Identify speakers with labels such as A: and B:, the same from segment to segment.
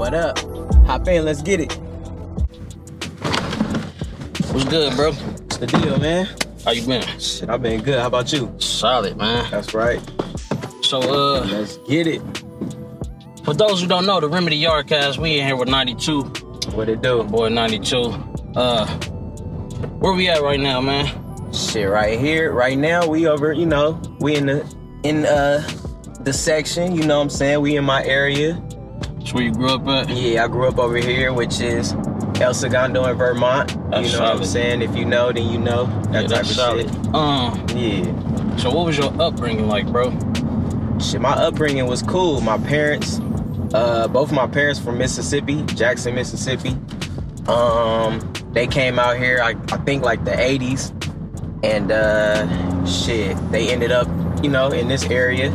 A: What up? Hop in, let's get it.
B: What's good, bro?
A: The deal, man?
B: How you been?
A: Shit, I've been good. How about you?
B: Solid, man.
A: That's right.
B: So, uh,
A: Let's get it.
B: for those who don't know, the Remedy Yardcast, we in here with 92,
A: What it do?
B: boy 92. Uh, where we at right now, man?
A: Shit, right here, right now, we over, you know, we in the in uh the section, you know what I'm saying? We in my area.
B: That's where you grew up at?
A: Yeah, I grew up over here, which is El Segundo in Vermont.
B: That's
A: you know what I'm saying? If you know, then you know. That
B: Yeah,
A: type
B: that's
A: of
B: solid.
A: shit.
B: Um,
A: Yeah.
B: so what was your upbringing like, bro?
A: Shit, my upbringing was cool. My parents, uh, both my parents from Mississippi, Jackson, Mississippi. Um, they came out here, I, I think like the 80s. And uh shit, they ended up, you know, in this area.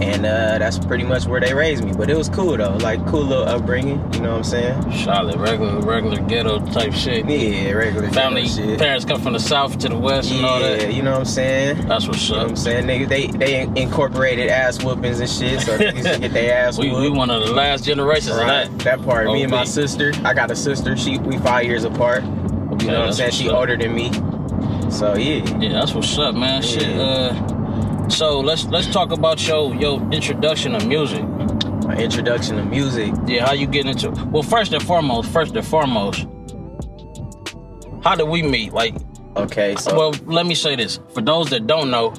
A: And uh that's pretty much where they raised me. But it was cool though. Like cool little upbringing, you know what I'm saying?
B: Solid, regular, regular ghetto type shit.
A: Yeah, regular
B: Family,
A: shit.
B: parents come from the south to the west and all
A: Yeah,
B: that.
A: you know what I'm saying?
B: That's what's
A: You know what
B: up.
A: I'm saying? Nigga, they they incorporated ass whoopings and shit, so they get their ass
B: We,
A: whooped.
B: we one of the last generations
A: Right.
B: of that.
A: That part. Me and my sister. I got a sister. She we five years apart. You know what I'm saying? She
B: up.
A: older than me. So yeah.
B: Yeah, that's what's up, man. Shit. Uh, so let's let's talk about your your introduction to music.
A: My introduction to music.
B: Yeah, how you get into? Well, first and foremost, first and foremost, how did we meet? Like,
A: Okay, so
B: well, let me say this for those that don't know,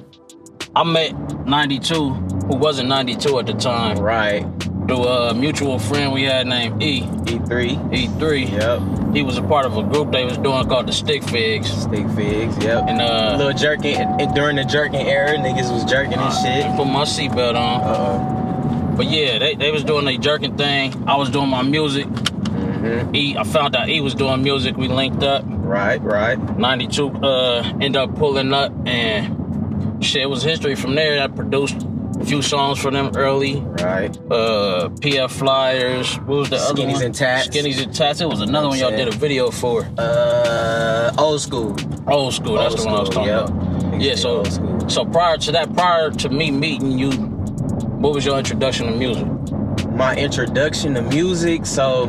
B: I met 92, who wasn't 92 at the time,
A: right.
B: through a mutual friend we had named E
A: E3.
B: E3.
A: Yep.
B: He was a part of a group they was doing called the Stick Figs,
A: Stick figs. Yep.
B: and uh,
A: little jerking and during the jerking era, niggas was jerking and shit.
B: I put my seatbelt on.
A: Uh
B: But yeah, they, they was doing their jerking thing. I was doing my music.
A: hmm
B: E, I found out E was doing music. We linked up.
A: Right, right.
B: 92 uh ended up pulling up and shit it was history from there. I produced a few songs for them early.
A: Right.
B: Uh PF Flyers. What was the other
A: Skinnies
B: one?
A: and Tats.
B: Skinnies and Tats. It was another one y'all did a video for.
A: Uh old school.
B: Old school. That's
A: Old
B: the one I was talking
A: yep.
B: about. Yeah, so so prior to that, prior to me meeting you, what was your introduction to music?
A: my introduction to music. So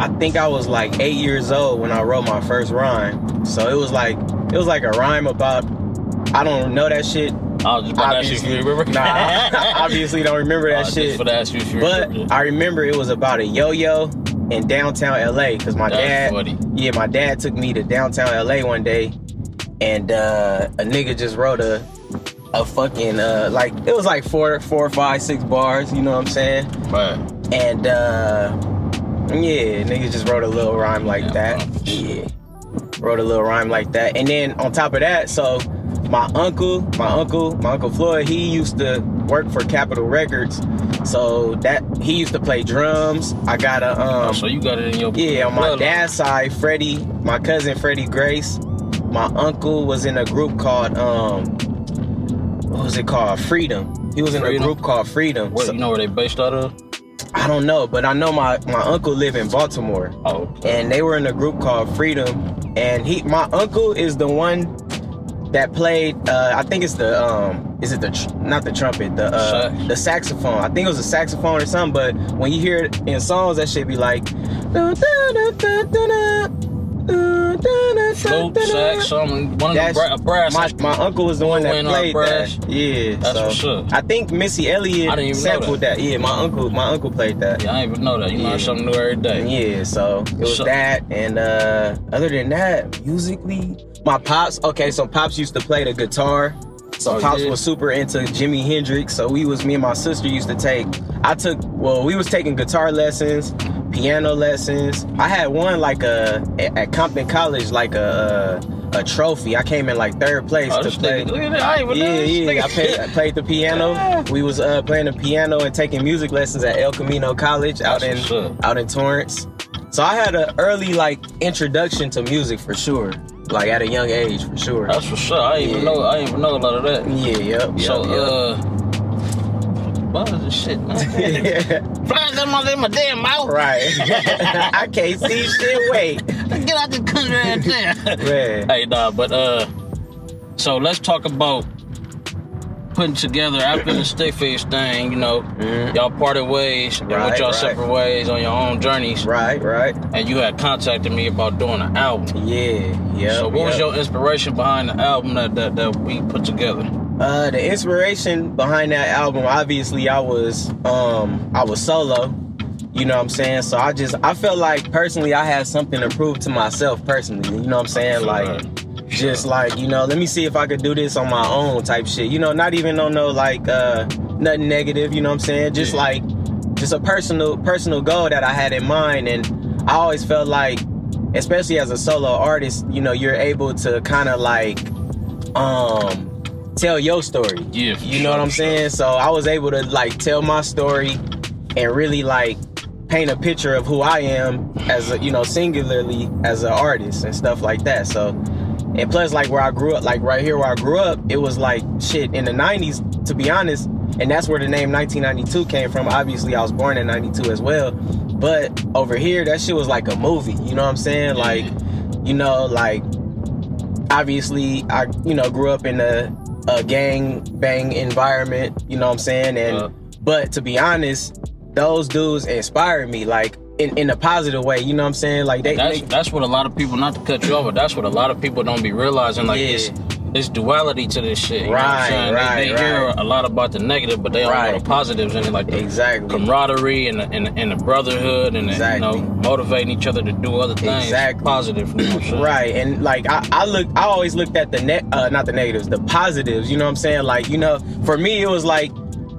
A: I think I was like eight years old when I wrote my first rhyme. So it was like it was like a rhyme about I don't know that shit.
B: I was just about to ask you if you remember.
A: Nah, I obviously don't remember
B: Uh,
A: that
B: just
A: shit.
B: for to ask you if you
A: But
B: remember.
A: I remember it was about a yo-yo in downtown LA because my
B: That's
A: dad,
B: funny.
A: yeah, my dad took me to downtown LA one day, and uh, a nigga just wrote a a fucking uh, like it was like four, four, five, six bars. You know what I'm saying?
B: Right.
A: And uh yeah, niggas just wrote a little rhyme like
B: Yeah,
A: that.
B: bro.
A: Yeah. Wrote a little rhyme like that. And then on top of that, so my uncle, my uncle, my uncle Floyd, he used to work for Capitol Records. So that he used to play drums. I got a
B: Oh,
A: um
B: so you got it in your
A: yeah, on my dad's side, Freddie, my cousin Freddie Grace, my uncle was in a group called um what was it called? Freedom. He was in
B: Freedom?
A: a group called Freedom.
B: Where,
A: So-
B: you know where they based out of?
A: I don't know, but I know my my uncle lived in Baltimore,
B: Oh,
A: and they were in a group called Freedom. And he, my uncle, is the one that played. Uh, I think it's the um, is it the tr- not the trumpet, the uh, the saxophone. I think it was a saxophone or something. But when you hear it in songs, that should be like.
B: Flute, sax, something. One of
A: That's, the
B: bra- brass.
A: My, my uncle was the one that played that. Yeah,
B: that's
A: so.
B: for sure.
A: I think Missy Elliott sampled that. that. Yeah, my uncle, my uncle played that.
B: Yeah, I didn't even know that. You
A: yeah.
B: learn something new every day.
A: Yeah, so it was
B: sure.
A: that, and uh, other than that, musically, my pops. Okay, so pops used to play the guitar. So
B: Oh,
A: pops
B: yeah?
A: was super into Jimi Hendrix. So we was me and my sister used to take. I took well, we was taking guitar lessons, piano lessons. I had one like a at Compton College like a a, a trophy. I came in like third place
B: Oh,
A: to play.
B: nigga, look at that. I ain't even know
A: Yeah, yeah. I played, I played the piano.
B: Yeah.
A: We was uh, playing the piano and taking music lessons at El Camino College out
B: That's
A: in
B: up.
A: out in Torrance. So I had an early like introduction to music for sure. Like at a young age for sure.
B: That's for sure. I didn't even know. I even know a lot of that.
A: Yeah, yep.
B: so,
A: yep.
B: uh, is this shit, man? Flies in my, in my damn mouth.
A: right. I can't see shit. Wait,
B: Get out the country right there.
A: man.
B: hey, nah, but uh, so let's talk about putting together after the stick face thing. You know,
A: Mhm.
B: y'all parted ways and
A: Right,
B: went y'all
A: right.
B: separate ways on your own journeys.
A: Right, right.
B: And you had contacted me about doing an album.
A: Yeah, yeah.
B: so, what was your inspiration behind the album that, that that we put together?
A: Uh, the inspiration behind that album, obviously, I was um I was solo. You know what I'm saying? So I just I felt like personally I had something to prove to myself personally. You know what I'm saying? Like just like you know let me see if i could do this on my own type shit. You know not even on no like uh nothing negative you know what i'm saying? Just
B: Yeah.
A: like just a personal personal goal that i had in mind. And i always felt like especially as a solo artist you know you're able to kind of like um tell your story.
B: Yeah,
A: you know what i'm
B: sure.
A: saying? So i was able to like tell my story and really like paint a picture of who i am as a you know singularly as an artist and stuff like that. So and plus, like where I grew up, like right here where I grew up, it was like shit in the 90s, to be honest. And that's where the name 1992 came from. Obviously, I was born in 92 as well. But over here, that shit was like a movie. You know what I'm saying? Like, you know, like obviously, I, you know, grew up in a, a gang bang environment. You know what I'm saying? And,
B: Uh.
A: but to be honest, those dudes inspired me, like in, in a positive way. You know what I'm saying? Like they,
B: That's
A: they
B: that's what a lot of people not to cut you off, but that's what a lot of people don't be realizing. Like
A: Yeah.
B: it's it's duality to this shit. You know
A: Right,
B: I'm saying?
A: right,
B: they, they hear a lot about the negative, but they don't know the positives in it, like the
A: exactly.
B: camaraderie and the, and, the- and the brotherhood and the,
A: Exactly.
B: you know motivating each other to do other things.
A: Exactly.
B: Positive. You know what I'm?
A: Right, and like I, I look, I always looked at the net, uh, not the negatives, the positives. You know what I'm saying? Like you know, for me, it was like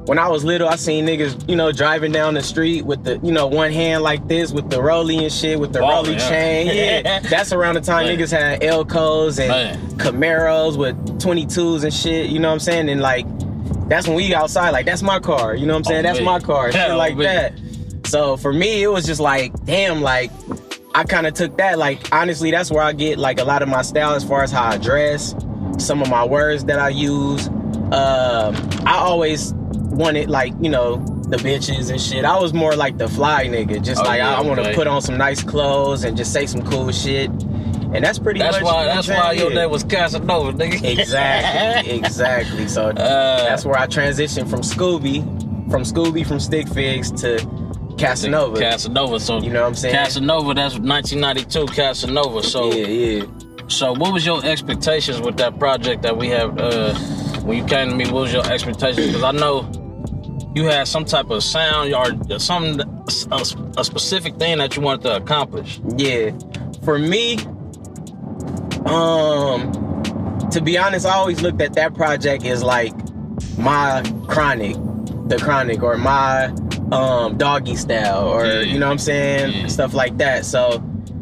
A: when I was little, I seen niggas, you know, driving down the street with the, you know, one hand like this with the rolly and shit, with the
B: Ballin',
A: rollie
B: yeah.
A: chain. Yeah, that's around the time
B: Man.
A: niggas had Elcos and
B: Man.
A: Camaros with 22s and shit. You know what I'm saying? And like, that's when we outside. Like that's my car. You know what I'm saying?
B: Oh,
A: that's
B: man.
A: my car.
B: Yeah,
A: Shit
B: oh,
A: like
B: man.
A: that. So for me, it was just like, damn, like I kind of took that. Like honestly, that's where I get like a lot of my style as far as how I dress, some of my words that I use. Um, I always wanted like you know the bitches and shit. I was more like the fly nigga, just
B: Oh,
A: like I,
B: yeah,
A: I want to put on some nice clothes and just say some cool shit. And that's pretty
B: That's
A: much.
B: why. That's why your name was Casanova, nigga.
A: Exactly, exactly. So
B: Uh,
A: that's where I transitioned from Scooby, from Scooby from Stick Figs to Casanova.
B: Casanova. So
A: You know what I'm saying?
B: Casanova. That's 1992. Casanova. So
A: yeah, yeah.
B: So, what was your expectations with that project that we have? Uh, when you came to me, what was your expectations? Because I know you had some type of sound or some a, a specific thing that you wanted to accomplish.
A: Yeah. For me, um, to be honest, I always looked at that project as like my chronic, the chronic, or my um doggy style, or
B: Yeah.
A: you know what I'm saying,
B: Yeah.
A: stuff like that. So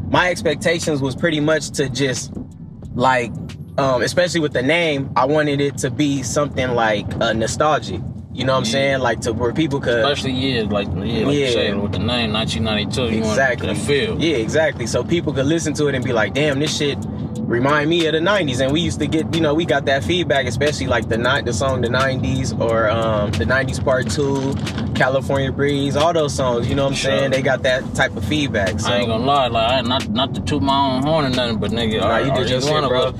A: my expectations was pretty much to just like, um, especially with the name, I wanted it to be something like uh, nostalgic. You know what I'm
B: Yeah.
A: saying? Like to where people could
B: Especially yeah, like yeah, like you
A: Yeah.
B: said with the name 1992. You
A: exactly
B: want to feel.
A: yeah exactly so people could listen to it and be like damn this shit remind me of the 90s and we used to get you know we got that feedback especially like the night the song the 90s or um the 90s part 2 california breeze all those songs you know what i'm
B: Sure.
A: saying they got that type of feedback so
B: I ain't gonna lie, like I not not to toot my own horn or nothing, but nigga,
A: Nah, you did your shit,
B: one of
A: bro.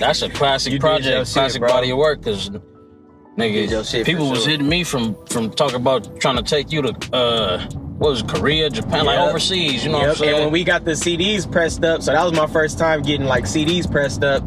B: That's a classic
A: You
B: project, classic
A: bro.
B: body of work, cause
A: did your
B: nigga, people was
A: sure.
B: hitting me from from talking about trying to take you to uh what was it, Korea, Japan, like overseas. You know
A: Yep,
B: what I'm saying?
A: And when we got the CDs pressed up, so that was my first time getting like CDs pressed up.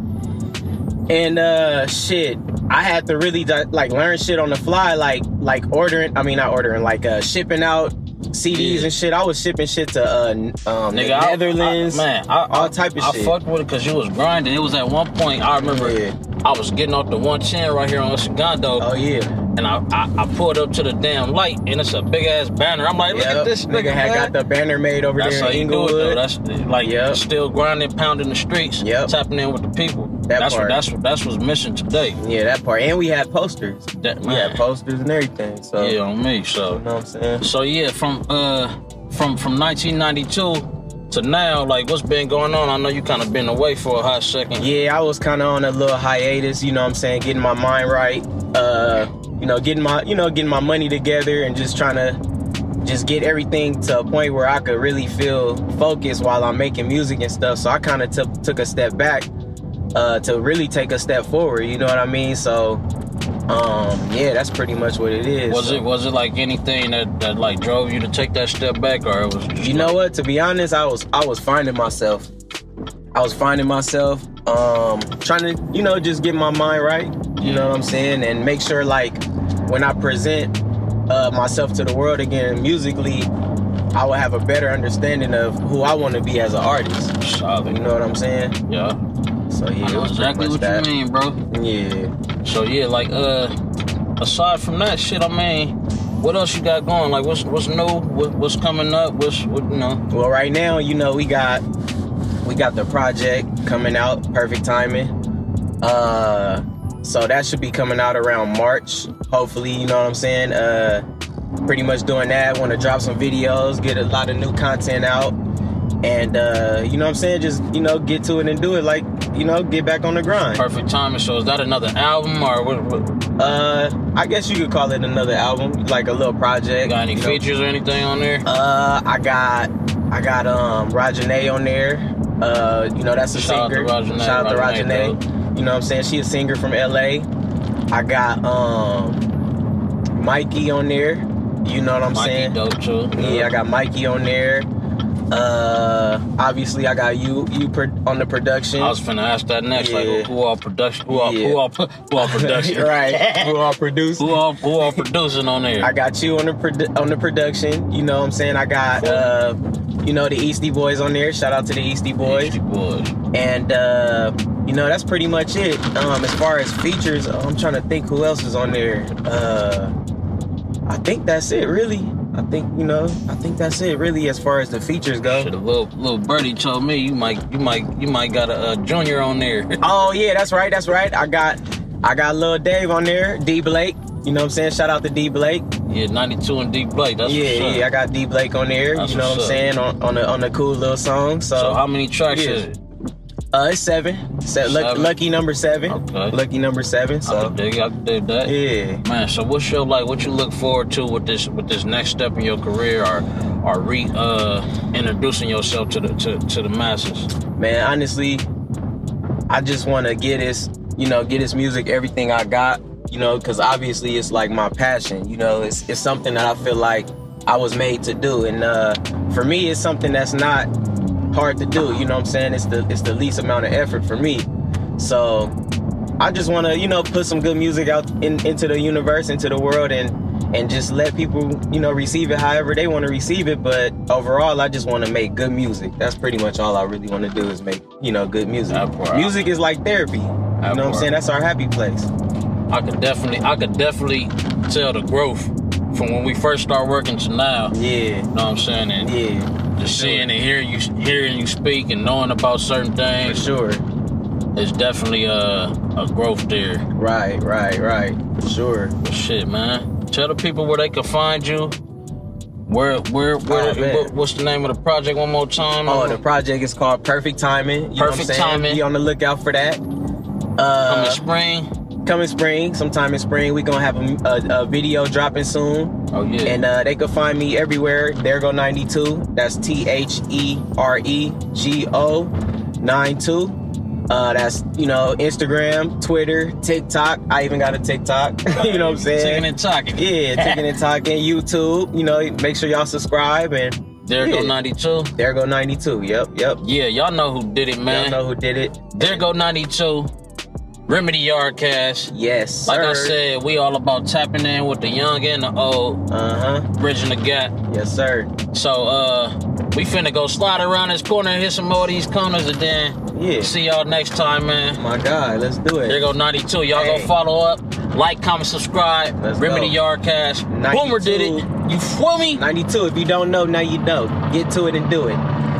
A: And uh shit, I had to really like learn shit on the fly, like like ordering. I mean, not ordering, like uh shipping out CDs
B: Yeah.
A: and shit. I was shipping shit to uh um
B: Nigga, I-
A: Netherlands,
B: I, man, I,
A: all
B: I-
A: type of
B: I
A: shit.
B: I fucked with it because you was grinding. It was at one point I remember
A: Yeah.
B: I was getting off the 110 right here on Segundo,
A: Oh yeah,
B: and I, I I pulled up to the damn light, and it's a big ass banner. I'm like, look
A: Yep.
B: at this
A: nigga
B: nigga,
A: had got the banner made over
B: That's
A: there
B: how you do it though. That's like
A: Yep.
B: still grinding, pounding the streets,
A: Yep.
B: tapping in with the people.
A: That
B: that's
A: part.
B: what that's what that's what's missing today.
A: yeah, that part. And we had posters.
B: That
A: We had posters and everything. So
B: Yeah, on me. So you
A: know what I'm saying?
B: so yeah, from uh from from 1992 to now, like what's been going on? I know you kind of been away for a hot second.
A: Yeah, I was kind of on a little hiatus. You know, what I'm saying, getting my mind right. Uh, you know, getting my, you know, getting my money together and just trying to just get everything to a point where I could really feel focused while I'm making music and stuff. So I kind of took took a step back uh, to really take a step forward. You know what I mean? So um, yeah, that's pretty much what it is.
B: Was
A: So-
B: it was it like anything that, that like drove you to take that step back, or it was just
A: You know what? To be honest, I was I was finding myself. I was finding myself, um, trying to, you know, just get my mind right. You know what I'm saying, and make sure like when I present uh, myself to the world again musically, I will have a better understanding of who I want to be as an artist.
B: solid?
A: You know what I'm saying?
B: Yeah,
A: So yeah,
B: I know exactly what
A: that.
B: you mean, bro.
A: Yeah.
B: So yeah, like uh, aside from that shit, I mean, what else you got going? Like what's what's new? What, what's coming up? What's what you know?
A: Well, right now, you know, we got we got the project coming out, perfect timing. Uh so that should be coming out around March, hopefully, you know what I'm saying? Uh pretty much doing that, want to drop some videos, get a lot of new content out and uh you know what I'm saying, just, you know, get to it and do it like, you know, get back on the grind.
B: Perfect timing. So is that another album or what? what
A: Uh I guess you could call it another album, like a little project.
B: got any
A: you know?
B: features or anything on there?
A: Uh, I got I got um Rajane on there. Uh, you know that's a singer.
B: Shout out to
A: singer.
B: Rajane,
A: Shout out to
B: Rajane.
A: You know what I'm saying? She a singer from LA. I got um Mikey on there. You know what I'm
B: Mikey
A: saying?
B: dope too.
A: Yeah, I got Mikey on there. Uh, obviously I got you you on the production.
B: I was finna ask that next.
A: Yeah.
B: Like who, all production? Who all
A: Yeah.
B: who all who all production?
A: right. Who all produced?
B: Who all who all producing on there?
A: I got you on the produ- on the production. You know what I'm saying? I got uh you know the Eastie Boys on there. Shout out to the Eastie Boys.
B: Beastie Boys.
A: And uh, you know, that's pretty much it. Um, as far as features, I'm trying to think who else is on there. Uh, I think that's it, really. I think you know, I think that's it, really, as far as the features go.
B: A little little birdie told me you might you might you might got a, a junior on there.
A: Oh yeah, that's right, that's right. I got, I got little Dave on there, D Blake. You know what I'm saying? Shout out to D Blake.
B: yeah, 92 and D Blake. That's
A: yeah, yeah, I got D Blake on there.
B: That's
A: you know what I'm saying? On on a on a cool little song. So,
B: So how many tracks
A: Yeah.
B: is it?
A: Uh, it's seven. Se-
B: Seven?
A: lucky number seven.
B: Okay.
A: Lucky number seven.
B: I
A: So
B: can dig, I can dig that.
A: yeah.
B: Man, so what's your like? What you look forward to with this with this next step in your career, or or re uh introducing yourself to the to, to the masses?
A: man honestly i just want to get this, you know get his music everything i got you know because obviously it's like my passion you know it's, it's something that i feel like i was made to do and uh for me it's something that's not hard to do you know what i'm saying? It's the it's the least amount of effort for me. So i just want to you know put some good music out in, into the universe into the world and and just let people you know receive it however they want to receive it. But overall i just want to make good music. That's pretty much all i really want to do is make you know good music. Music is like therapy. You know what i'm saying? That's our happy place.
B: I could definitely I could definitely tell the growth from when we first start working to now.
A: yeah.
B: You know what I'm saying? And
A: yeah
B: just seeing and hearing you hearing you speak and knowing about certain
A: for
B: things
A: sure
B: It's definitely a a growth there.
A: right right right for sure
B: But shit, man. Tell the people where they can find you. Where where where
A: Oh,
B: what, what's the name of the project one more time?
A: oh the project is called perfect timing you know what I'm
B: Perfect
A: saying?
B: Timing.
A: be on the lookout for that Uh, Coming
B: spring.
A: Coming spring sometime in spring we gonna have a, a, a video dropping soon
B: Oh yeah.
A: And uh, they can find me everywhere. There go 92. That's T H E R E G O 92. Uh, that's you know Instagram, Twitter, TikTok. I even got a TikTok. you know what I'm saying?
B: Ticking and talking.
A: Yeah, ticking and talking. YouTube. You know, make sure y'all subscribe and
B: There go 92.
A: there go 92. Yep, yep.
B: Yeah, y'all know who did it, man.
A: Y'all know who did it.
B: There go 92. Remedy Yardcast.
A: Yes,
B: Like I said, we all about tapping in with the young and the old,
A: Uh huh.
B: bridging the gap.
A: Yes, sir.
B: So uh we finna go slide around this corner and hit some more of these corners and then
A: Yeah.
B: see y'all next time, man.
A: My God, let's do it.
B: There go 92. Y'all
A: Hey.
B: go follow up, like, comment, subscribe.
A: Let's
B: Remedy
A: go.
B: Yardcast.
A: Boomerdidit.
B: You feel me?
A: 92. If you don't know, now you know. Get to it and do it.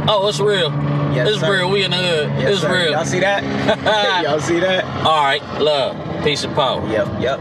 B: Oh, it's real.
A: Yes,
B: it's
A: sir.
B: real. We in the hood.
A: Yes,
B: it's
A: sir.
B: real.
A: Y'all see that? Y'all see that?
B: All right. Love. Peace and power.
A: Yep, yep.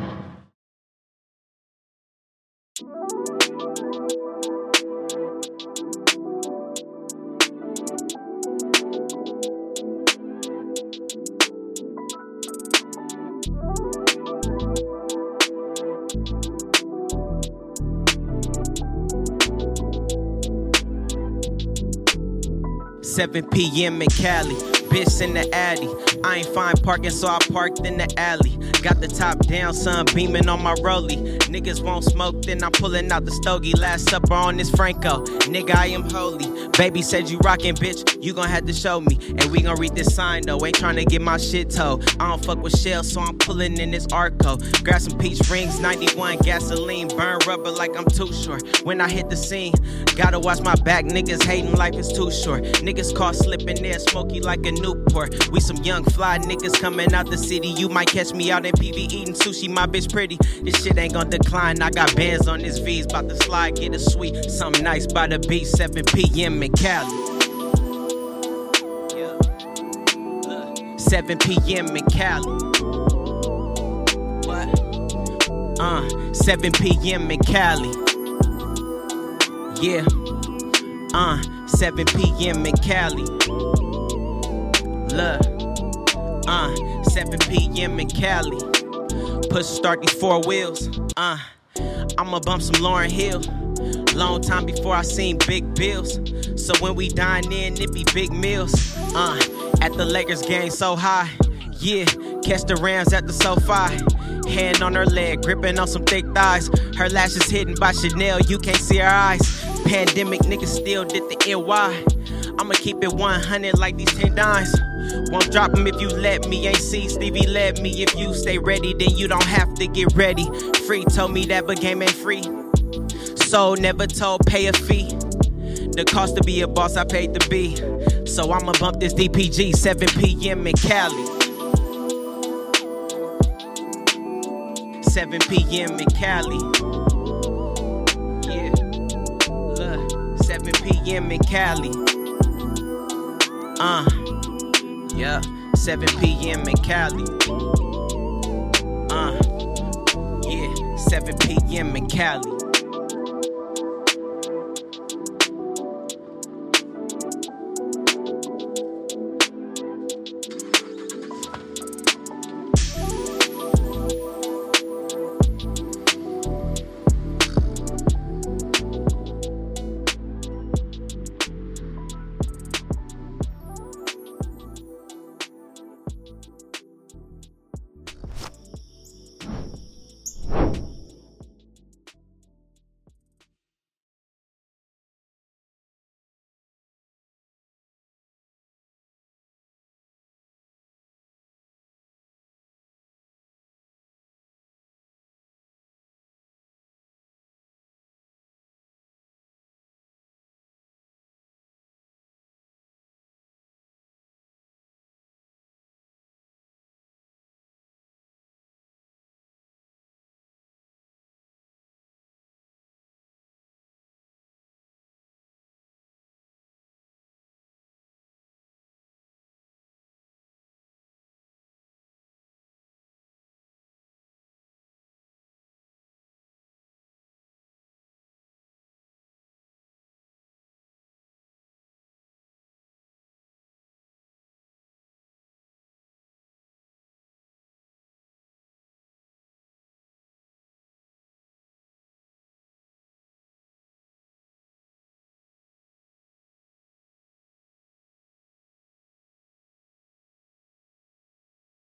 A: Seven p.m. in Cali, bitch in the Addy. I ain't find parking, so I parked in the alley. Got the top down, sun beaming on my rollie. Niggas won't smoke, then I'm pulling out the stogie. Last supper on this Franco. Nigga, I am holy. Baby said you rockin', bitch. You gon' have to show me. And we gon' read this sign though. Ain't tryna get my shit told. I don't fuck with shells, so I'm pulling in this Arco. Grab some peach rings, 91 gasoline. Burn rubber like I'm too short. When I hit the scene, gotta watch my back. Niggas hating life is too short. Niggas caught slipping there, smoky like a Newport. We some young fly niggas coming out the city. You might catch me out in PV eating sushi. My bitch pretty. This shit ain't gonna decline. I got bands on this V's. About to slide, get a sweet. Something nice by the beach. 7 p.m. in Cali. Yeah. Look, 7 p.m. in Cali. What? Uh, 7 p.m. in Cali. Yeah. Uh, 7 p.m. in Cali. Look. Uh, 7 p.m. in Cali. Push start these four wheels. Uh, I'ma bump some Lauryn Hill. Long time before I seen big bills. So when we dine in, it be big meals. Uh, at the Lakers game so high. Yeah, catch the Rams at the SoFi. Hand on her leg, gripping on some thick thighs. Her lashes hidden by Chanel, you can't see her eyes. Pandemic niggas still did the NY. I'ma keep it 100 like these 10 dimes. Won't drop 'em if you let me. Ain't see Stevie let me. If you stay ready, then you don't have to get ready. Free told me that, but game ain't free. So never told, pay a fee. The cost to be a boss, I paid to be. So I'ma bump this DPG 7 p.m. in Cali. 7 p.m. in Cali. Yeah. Look, 7 p.m. in Cali. Uh. Yeah. 7 p.m. in Cali. Uh. Yeah. 7 p.m. in Cali.